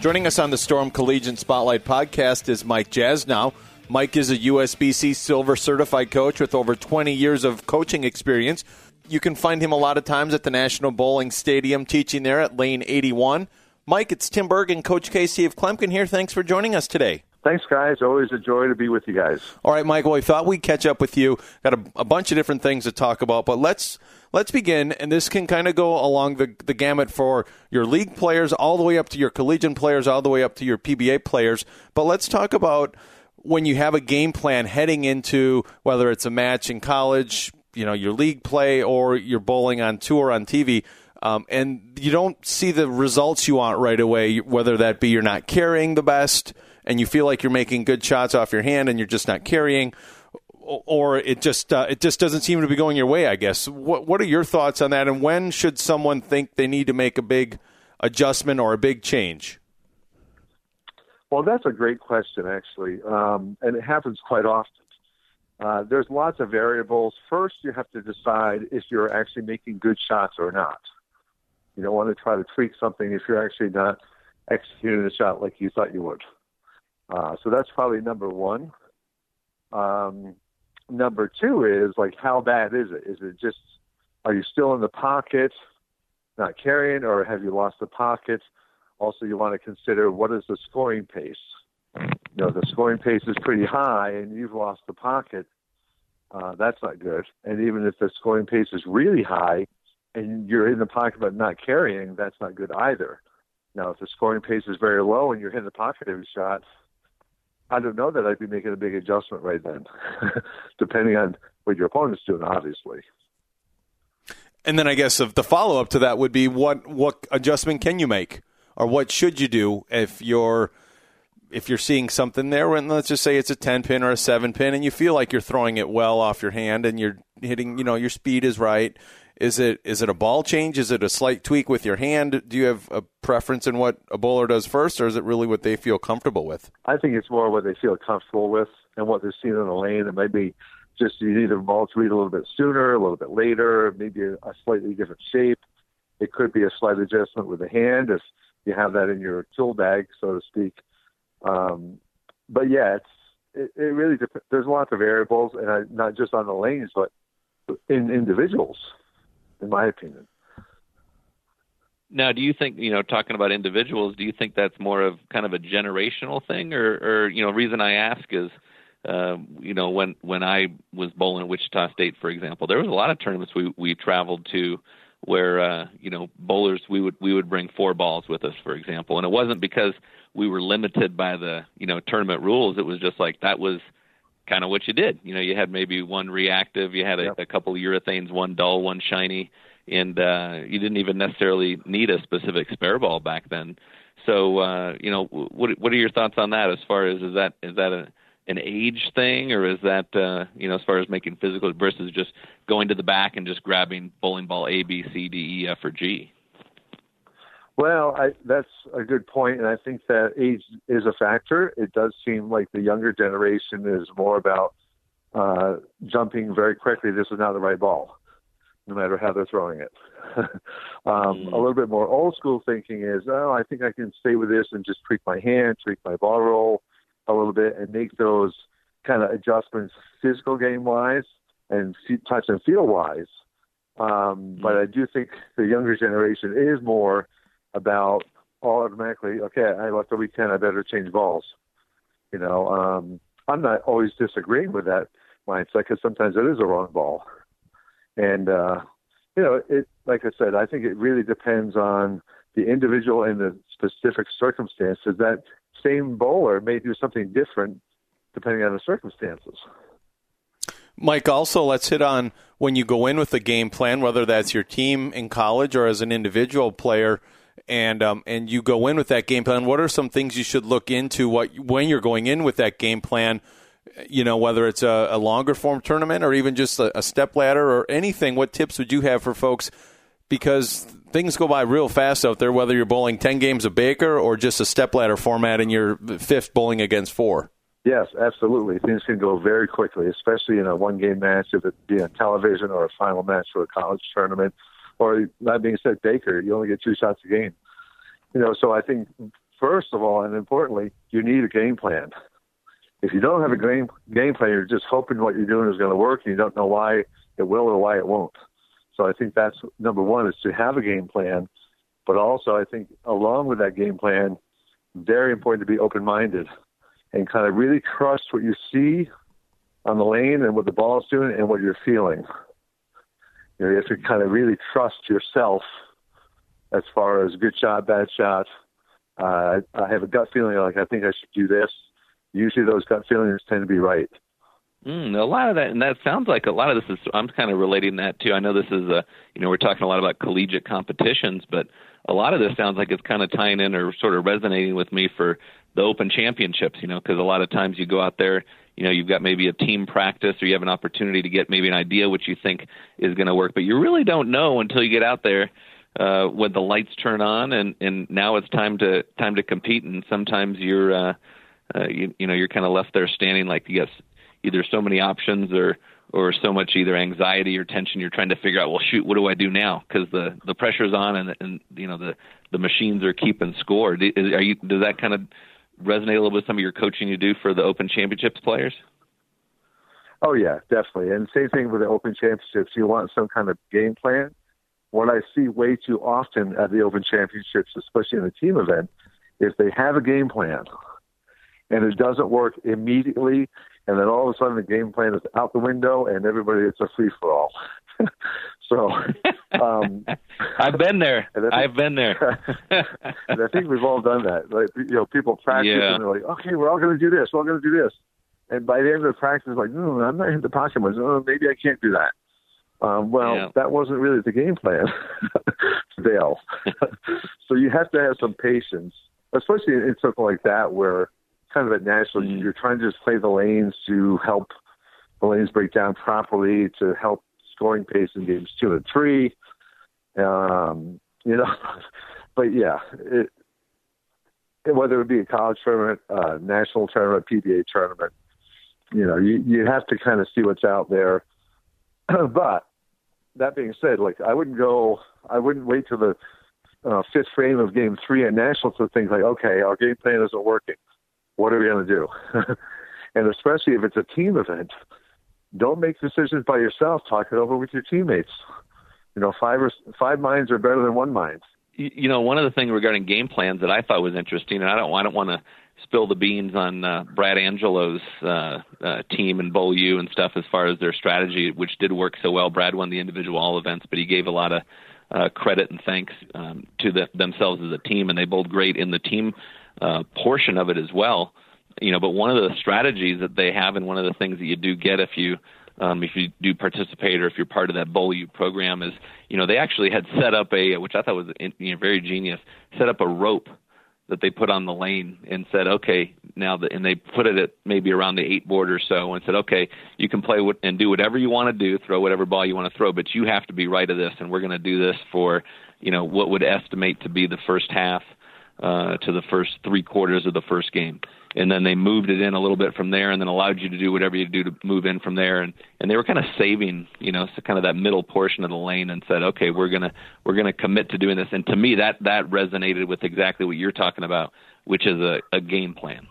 Joining us on the Storm Collegiate Spotlight podcast is Mike Jasnau. Mike is a USBC Silver certified coach with over 20 years of coaching experience. You can find him a lot of times at the National Bowling Stadium teaching there at Lane 81. Mike, it's Tim Berg and Coach Casey of Kloempken here. Thanks for joining us today. Thanks, guys. Always a joy to be with you guys. All right, Michael. We thought we'd catch up with you. Got a, a bunch of different things to talk about, but let's let's begin. And this can kind of go along the the gamut for your league players, all the way up to your collegiate players, all the way up to your PBA players. But let's talk about when you have a game plan heading into whether it's a match in college, you know, your league play, or you're bowling on tour on TV. Um, and you don't see the results you want right away, whether that be you're not carrying the best and you feel like you're making good shots off your hand and you're just not carrying, or it just uh, it just doesn't seem to be going your way. I guess. What what are your thoughts on that? And when should someone think they need to make a big adjustment or a big change? Well, that's a great question, actually, um, and it happens quite often. Uh, there's lots of variables. First, you have to decide if you're actually making good shots or not. You don't want to try to tweak something if you're actually not executing the shot like you thought you would. Uh, so that's probably number one. Um, number two is like, how bad is it? Is it just, are you still in the pocket, not carrying, or have you lost the pocket? Also, you want to consider what is the scoring pace. You know, the scoring pace is pretty high, and you've lost the pocket. Uh, that's not good. And even if the scoring pace is really high, and you're in the pocket but not carrying, that's not good either. Now, if the scoring pace is very low and you're hitting the pocket every shot, I don't know that I'd be making a big adjustment right then, depending on what your opponent's doing, obviously. And then I guess the follow up to that would be what what adjustment can you make, or what should you do if you're if you're seeing something there, and let's just say it's a ten pin or a seven pin, and you feel like you're throwing it well off your hand, and you're hitting, you know, your speed is right, is it is it a ball change? Is it a slight tweak with your hand? Do you have a preference in what a bowler does first, or is it really what they feel comfortable with? I think it's more what they feel comfortable with and what they're seeing in the lane. It might be just you need the ball to read a little bit sooner, a little bit later, maybe a, slightly different shape. It could be a slight adjustment with the hand if you have that in your tool bag, so to speak. Um, but yeah, it's it, it really dep- there's lots of variables, and I, not just on the lanes, but in individuals in my opinion. Now, do you think you know talking about individuals? Do you think that's more of kind of a generational thing, or, or you know, reason I ask is, uh, you know, when when I was bowling at Wichita State, for example, there was a lot of tournaments we we traveled to where uh, you know bowlers we would we would bring four balls with us, for example, and it wasn't because we were limited by the you know tournament rules. It was just like that was kind of what you did. You know, you had maybe one reactive, you had a, yep. a couple of urethanes, one dull, one shiny, and uh, you didn't even necessarily need a specific spare ball back then. So, uh, you know, what what are your thoughts on that? As far as is that is that a an age thing, or is that uh, you know as far as making physical versus just going to the back and just grabbing bowling ball A, B, C, D, E, F, or G? Well, I, that's a good point, and I think that age is a factor. It does seem like the younger generation is more about uh, jumping very quickly. This is not the right ball, no matter how they're throwing it. um, mm. A little bit more old school thinking is, oh, I think I can stay with this and just tweak my hand, tweak my ball roll a little bit, and make those kind of adjustments physical game wise and touch and feel wise. Um, mm. But I do think the younger generation is more about all automatically, okay, I left the weekend, I better change balls. You know, um, I'm not always disagreeing with that mindset because sometimes it is a wrong ball. And, uh, you know, it, like I said, I think it really depends on the individual and the specific circumstances. That same bowler may do something different depending on the circumstances. Mike, also let's hit on when you go in with a game plan, whether that's your team in college or as an individual player and um, and you go in with that game plan, what are some things you should look into what when you're going in with that game plan? You know, whether it's a, a longer form tournament or even just a, a step ladder or anything. What tips would you have for folks? Because things go by real fast out there, whether you're bowling 10 games of Baker or just a step ladder format and you're fifth bowling against four. Yes, absolutely. Things can go very quickly, especially in a one game match, if it be on television or a final match for a college tournament. Or, that being said, Baker, you only get two shots a game. You know, so I think, first of all, and importantly, you need a game plan. If you don't have a game, game plan, you're just hoping what you're doing is going to work and you don't know why it will or why it won't. So I think that's number one is to have a game plan, but also I think along with that game plan, very important to be open minded and kind of really trust what you see on the lane and what the ball is doing and what you're feeling. You know, you have to kind of really trust yourself as far as good shot, bad shot. Uh, I have a gut feeling like I think I should do this. Usually those gut feelings tend to be right. Mm, a lot of that, and that sounds like a lot of this is. I'm kind of relating that too. I know this is a, you know, we're talking a lot about collegiate competitions, but a lot of this sounds like it's kind of tying in or sort of resonating with me for the Open Championships. You know, because a lot of times you go out there, you know, you've got maybe a team practice or you have an opportunity to get maybe an idea what you think is going to work, but you really don't know until you get out there uh, when the lights turn on and and now it's time to time to compete, and sometimes you're. uh uh, you, you know you're kind of left there standing like yes either so many options or or so much either anxiety or tension. You're trying to figure out well shoot what do i do now? Because the the pressure's on and and you know the the machines are keeping score. Are you does that kind of resonate a little bit with some of your coaching you do for the open championships players oh yeah definitely and same thing with the open championships you want some kind of game plan what i see way too often at the open championships especially in a team event is they have a game plan and it doesn't work immediately and then all of a sudden the game plan is out the window and everybody it's a free for all. so um, I've been there. I've been there. And I think we've all done that. Like you know, people practice yeah. and they're like, okay, we're all going to do this. We're all going to do this. And by the end of the practice, like, no, I'm not hitting the pocket much. Oh, maybe I can't do that. Um, well, yeah. that wasn't really the game plan, Dale. so you have to have some patience, especially in something like that where kind of at national. Mm. You're trying to just play the lanes to help the lanes break down properly to help scoring pace in games two and three. Um, you know, but yeah, it, whether it be a college tournament, uh, national tournament, PBA tournament, you know, you you have to kind of see what's out there. but that being said, like I wouldn't go, I wouldn't wait till the uh, fifth frame of game three at nationals to think like, okay, our game plan isn't working what are we going to do? and especially if it's a team event, don't make decisions by yourself. Talk it over with your teammates. You know, five or five minds are better than one mind. You know, one of the things regarding game plans that I thought was interesting, and I don't, I don't want to spill the beans on uh, Brad Angelo's uh, uh, team and Bowl and stuff as far as their strategy, which did work so well. Brad won the individual all events, but he gave a lot of uh, credit and thanks um, to the, themselves as a team, and they bowled great in the team uh, portion of it as well. You know, but one of the strategies that they have, and one of the things that you do get if you um, if you do participate or if you're part of that Bowl U program is, you know, they actually had set up a, which I thought was you know, very genius, set up a rope that they put on the lane and said, okay, now the, and they put it at maybe around the eight board or so and said, okay, you can play and do whatever you want to do, throw whatever ball you want to throw, but you have to be right of this, and we're going to do this for, you know, what would estimate to be the first half uh, to the first three quarters of the first game. And then they moved it in a little bit from there, and then allowed you to do whatever you do to move in from there. And and they were kind of saving, you know, so kind of that middle portion of the lane, and said, okay, we're gonna we're gonna commit to doing this. And to me, that that resonated with exactly what you're talking about, which is a, a game plan.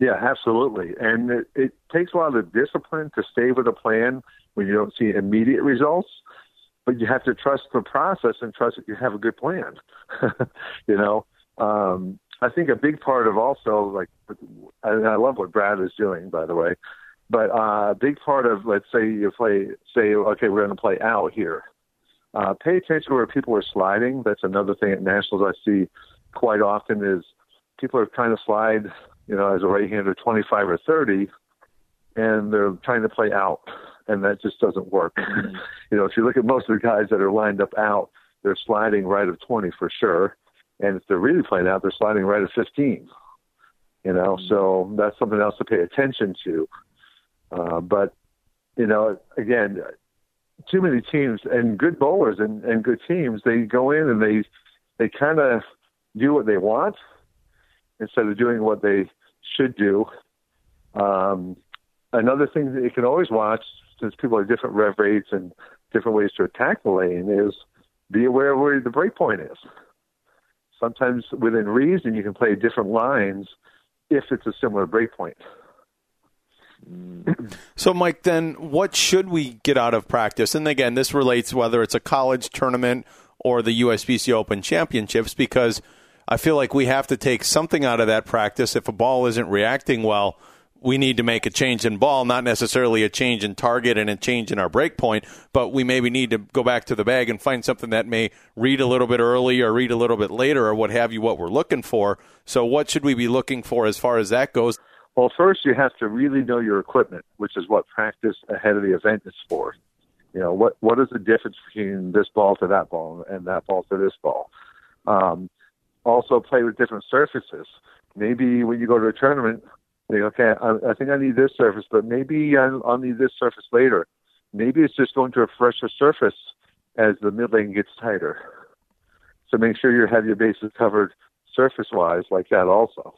Yeah, absolutely. And it, it takes a lot of discipline to stay with a plan when you don't see immediate results but you have to trust the process and trust that you have a good plan. you know, um, I think a big part of also like, and I love what Brad is doing, by the way, but uh, a big part of let's say you play, say, okay, we're going to play out here. Uh, pay attention to where people are sliding. That's another thing at nationals I see quite often is people are trying to slide, you know, as a right-hander 25 or 30, and they're trying to play out and that just doesn't work. Mm-hmm. you know, if you look at most of the guys that are lined up out, they're sliding right of 20 for sure. And if they're really playing out, they're sliding right at 15. You know, mm-hmm. so that's something else to pay attention to. Uh, but, you know, again, too many teams and good bowlers and, and good teams, they go in and they they kind of do what they want instead of doing what they should do. Um, another thing that you can always watch, since people have different rev rates and different ways to attack the lane, is be aware of where the break point is. Sometimes within reason, you can play different lines if it's a similar breakpoint. So, Mike, then what should we get out of practice? And again, this relates whether it's a college tournament or the USBC Open Championships, because I feel like we have to take something out of that practice. If a ball isn't reacting well, we need to make a change in ball, not necessarily a change in target and a change in our break point, but we maybe need to go back to the bag and find something that may read a little bit early or read a little bit later or what have you, what we're looking for. So, what should we be looking for as far as that goes? Well, first you have to really know your equipment, which is what practice ahead of the event is for. You know, what what is the difference between this ball to that ball and that ball to this ball? Um, also, play with different surfaces. Maybe when you go to a tournament, okay, I, I think I need this surface, but maybe I'll, I'll need this surface later. Maybe it's just going to a fresher surface as the mid lane gets tighter. So make sure you have your bases covered surface wise like that also.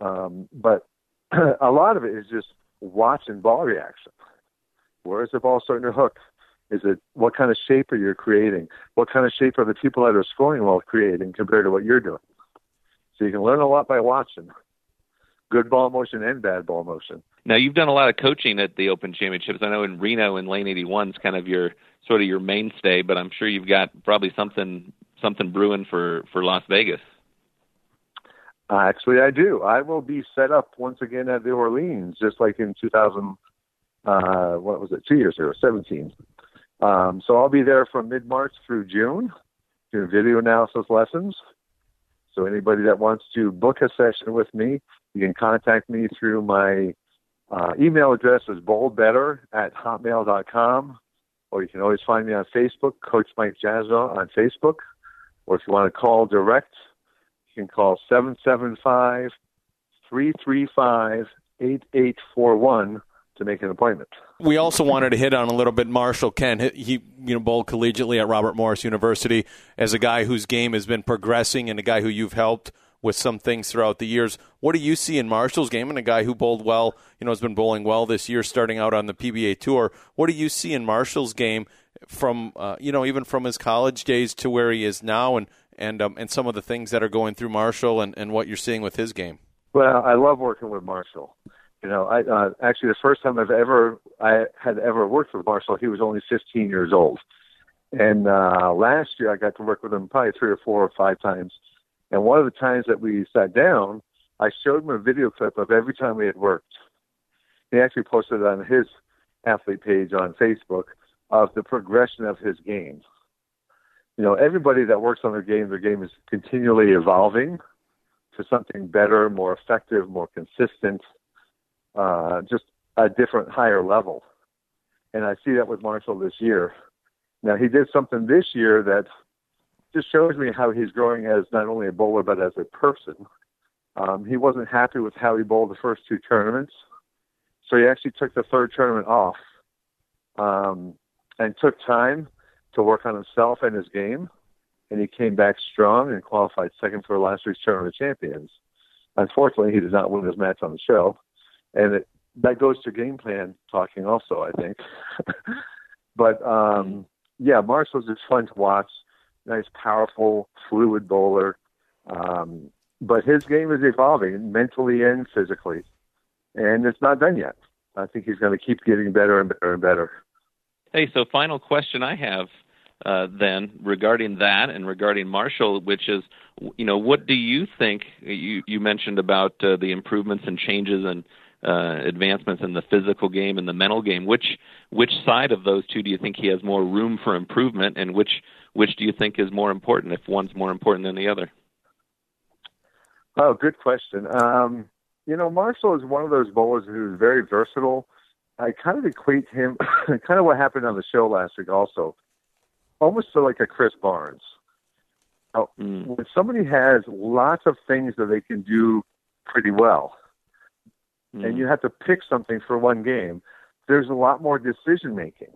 Um, but a lot of it is just watching ball reaction. Where is the ball starting to hook? Is it what kind of shape are you creating? What kind of shape are the people that are scoring well creating compared to what you're doing? So you can learn a lot by watching. Good ball motion and bad ball motion. Now you've done a lot of coaching at the Open Championships. I know in Reno and Lane 81 is kind of your sort of your mainstay, but I'm sure you've got probably something something brewing for for Las Vegas. Uh, actually, I do. I will be set up once again at the Orleans, just like in 2000. Uh, what was it? Two years ago, 17. Um, so I'll be there from mid March through June, doing video analysis lessons. So anybody that wants to book a session with me, you can contact me through my uh, email address is bowlbetter at hotmail.com, or you can always find me on Facebook, Coach Mike Jasnau on Facebook, or if you want to call direct, you can call 775 335 8841 to make an appointment. We also wanted to hit on a little bit Marshall Kent. He, you know, bowled collegiately at Robert Morris University as a guy whose game has been progressing and a guy who you've helped with some things throughout the years. What do you see in Marshall's game and a guy who bowled well, you know, has been bowling well this year, starting out on the PBA tour? What do you see in Marshall's game from, uh, you know, even from his college days to where he is now, and and um, and some of the things that are going through Marshall and, and what you're seeing with his game? Well, I love working with Marshall. You know, I uh, actually the first time I've ever I had ever worked with Marshall, he was only 15 years old, and uh, last year I got to work with him probably three or four or five times. And one of the times that we sat down, I showed him a video clip of every time we had worked. He actually posted it on his athlete page on Facebook of the progression of his game. You know, everybody that works on their game, their game is continually evolving to something better, more effective, more consistent, uh, just a different, higher level. And I see that with Marshall this year. Now, he did something this year that just shows me how he's growing as not only a bowler, but as a person. Um, he wasn't happy with how he bowled the first two tournaments. So he actually took the third tournament off um, and took time to work on himself and his game. And he came back strong and qualified second for last week's Tournament Champions. Unfortunately, he did not win his match on the show. And it, that goes to game plan talking also, I think. but um, yeah, Marshall's just fun to watch. Nice, powerful, fluid bowler. Um, but his game is evolving mentally and physically, and it's not done yet. I think he's going to keep getting better and better and better. Hey, so final question I have uh, then regarding that and regarding Marshall, which is, you know, what do you think? You you mentioned about uh, the improvements and changes and uh, advancements in the physical game and the mental game. Which which side of those two do you think he has more room for improvement, and which which do you think is more important? If one's more important than the other? Oh, good question. Um, you know, Marshall is one of those bowlers who's very versatile. I kind of equate him, kind of what happened on the show last week also. almost to like a Chris Barnes. Now, mm. When somebody has lots of things that they can do pretty well, mm. and you have to pick something for one game, there's a lot more decision making.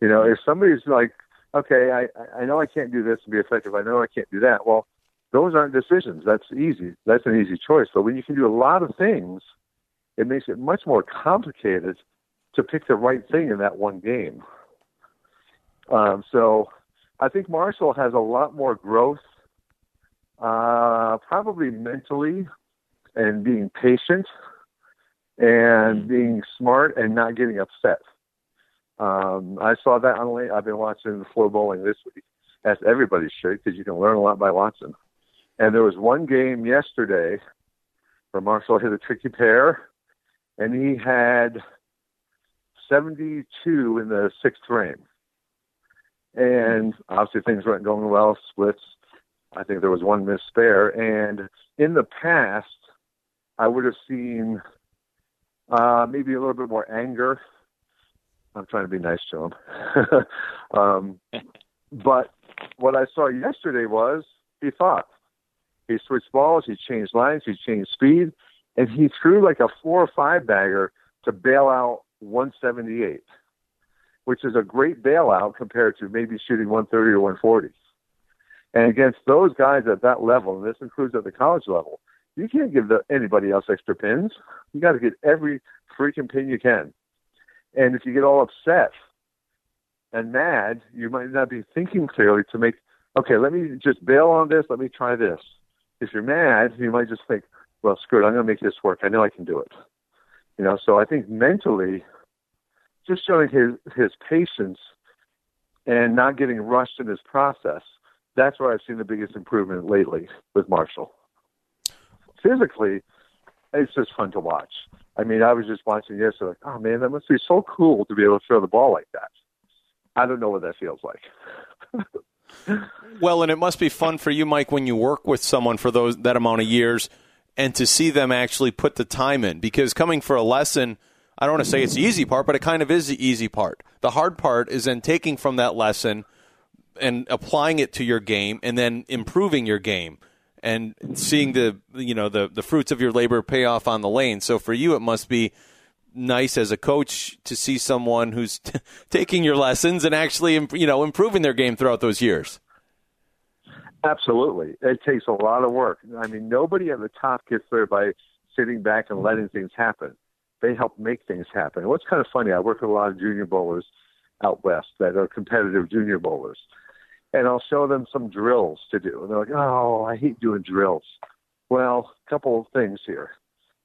You know, if somebody's like, okay, I I know I can't do this and be effective. I know I can't do that. Well, those aren't decisions. That's easy. That's an easy choice. But when you can do a lot of things, it makes it much more complicated to pick the right thing in that one game. Um, so I think Marshall has a lot more growth, uh, probably mentally, and being patient, and being smart, and not getting upset. Um, I saw that on. I've been watching the floor bowling this week, as everybody should, because you can learn a lot by watching. And there was one game yesterday where Marshall hit a tricky pair, and he had 72 in the sixth frame. And obviously things weren't going well, splits. I think there was one miss spare. And in the past, I would have seen uh, maybe a little bit more anger. I'm trying to be nice to him. um, but what I saw yesterday was he thought. He switched balls, he changed lines, he changed speed, and he threw like a four or five bagger to bail out 178 which is a great bailout compared to maybe shooting 130 or 140. And against those guys at that level, and this includes at the college level, you can't give the, anybody else extra pins. You got to get every freaking pin you can. And if you get all upset and mad, you might not be thinking clearly to make, okay, let me just bail on this. Let me try this. If you're mad, you might just think, well, screw it. I'm going to make this work. I know I can do it. You know, so I think mentally, just showing his his patience and not getting rushed in his process. That's where I've seen the biggest improvement lately with Marshall. Physically, it's just fun to watch. I mean, I was just watching yesterday, like, oh man, that must be so cool to be able to throw the ball like that. I don't know what that feels like. well, and it must be fun for you, Mike, when you work with someone for those that amount of years, and to see them actually put the time in. Because coming for a lesson I don't want to say it's the easy part, but it kind of is the easy part. The hard part is then taking from that lesson and applying it to your game and then improving your game and seeing the you know the the fruits of your labor pay off on the lane. So for you it must be nice as a coach to see someone who's t- taking your lessons and actually you know improving their game throughout those years. Absolutely. It takes a lot of work. I mean, nobody at the top gets there by sitting back and letting things happen they help make things happen. what's kind of funny, I work with a lot of junior bowlers out west that are competitive junior bowlers. And I'll show them some drills to do. And they're like, oh, I hate doing drills. Well, a couple of things here.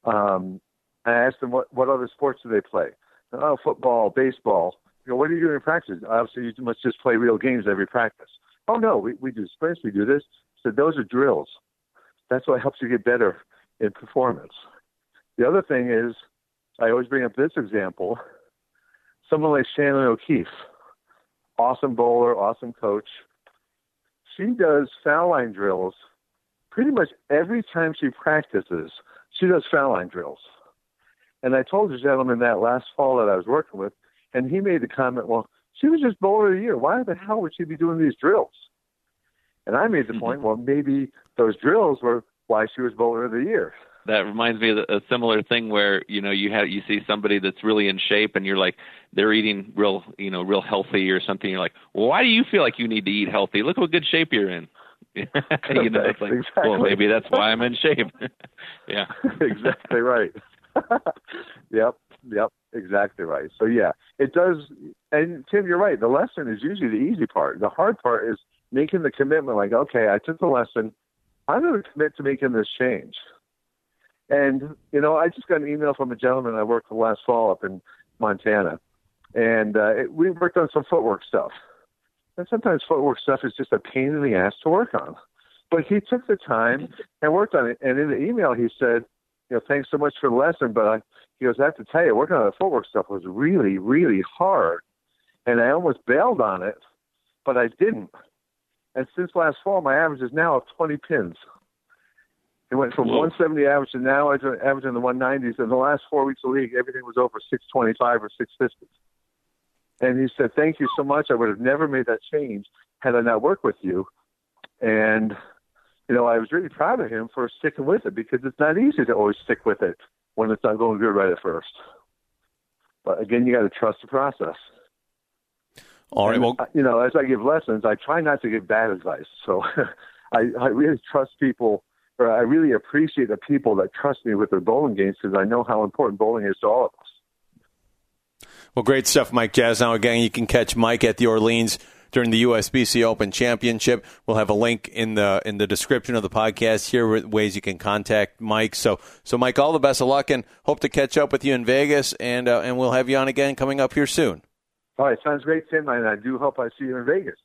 Um, I asked them, what, what other sports do they play? Oh, football, baseball. You know, what do you do in practice? Obviously, you must just play real games every practice. Oh, no, we, we do sprints, we do this. So those are drills. That's what helps you get better in performance. The other thing is I always bring up this example. Someone like Shannon O'Keefe, awesome bowler, awesome coach. She does foul line drills pretty much every time she practices. She does foul line drills. And I told the gentleman that last fall that I was working with, and he made the comment, well, she was just bowler of the year. Why the hell would she be doing these drills? And I made the mm-hmm. point, well, maybe those drills were why she was bowler of the year that reminds me of a similar thing where you know you have you see somebody that's really in shape and you're like they're eating real you know real healthy or something. You're like well, why do you feel like you need to eat healthy? Look what good shape you're in. You know it's like exactly. well maybe that's why i'm in shape. Yeah. Exactly right. Yep yep exactly right. So yeah it does and tim you're right the lesson is usually the easy part. The hard part is making the commitment like okay i took the lesson. I'm going to commit to making this change and, you know, I just got an email from a gentleman I worked with last fall up in Montana. And uh, it, we worked on some footwork stuff. And sometimes footwork stuff is just a pain in the ass to work on. But he took the time and worked on it. And in the email, he said, you know, thanks so much for the lesson. But I, he goes, I have to tell you, working on the footwork stuff was really, really hard. And I almost bailed on it, but I didn't. And since last fall, my average is now of 20 pins. It went from Whoa. 170 average to now averaging the 190s. In the last four weeks of the league, everything was over 625 or 650. And he said, "Thank you so much. I would have never made that change had I not worked with you." And you know, I was really proud of him for sticking with it because it's not easy to always stick with it when it's not going good right at first. But again, you got to trust the process. All right. Well, uh, you know, as I give lessons, I try not to give bad advice. So I, I really trust people, I really appreciate the people that trust me with their bowling games because I know how important bowling is to all of us. well, great stuff, Mike Jazz. Now again, you can catch Mike at the Orleans during the USBC Open Championship. We'll have a link in the in the description of the podcast here with ways you can contact Mike. So, so Mike, all the best of luck, and hope to catch up with you in Vegas, and uh, and we'll have you on again coming up here soon. All right, sounds great, Tim, and I do hope I see you in Vegas.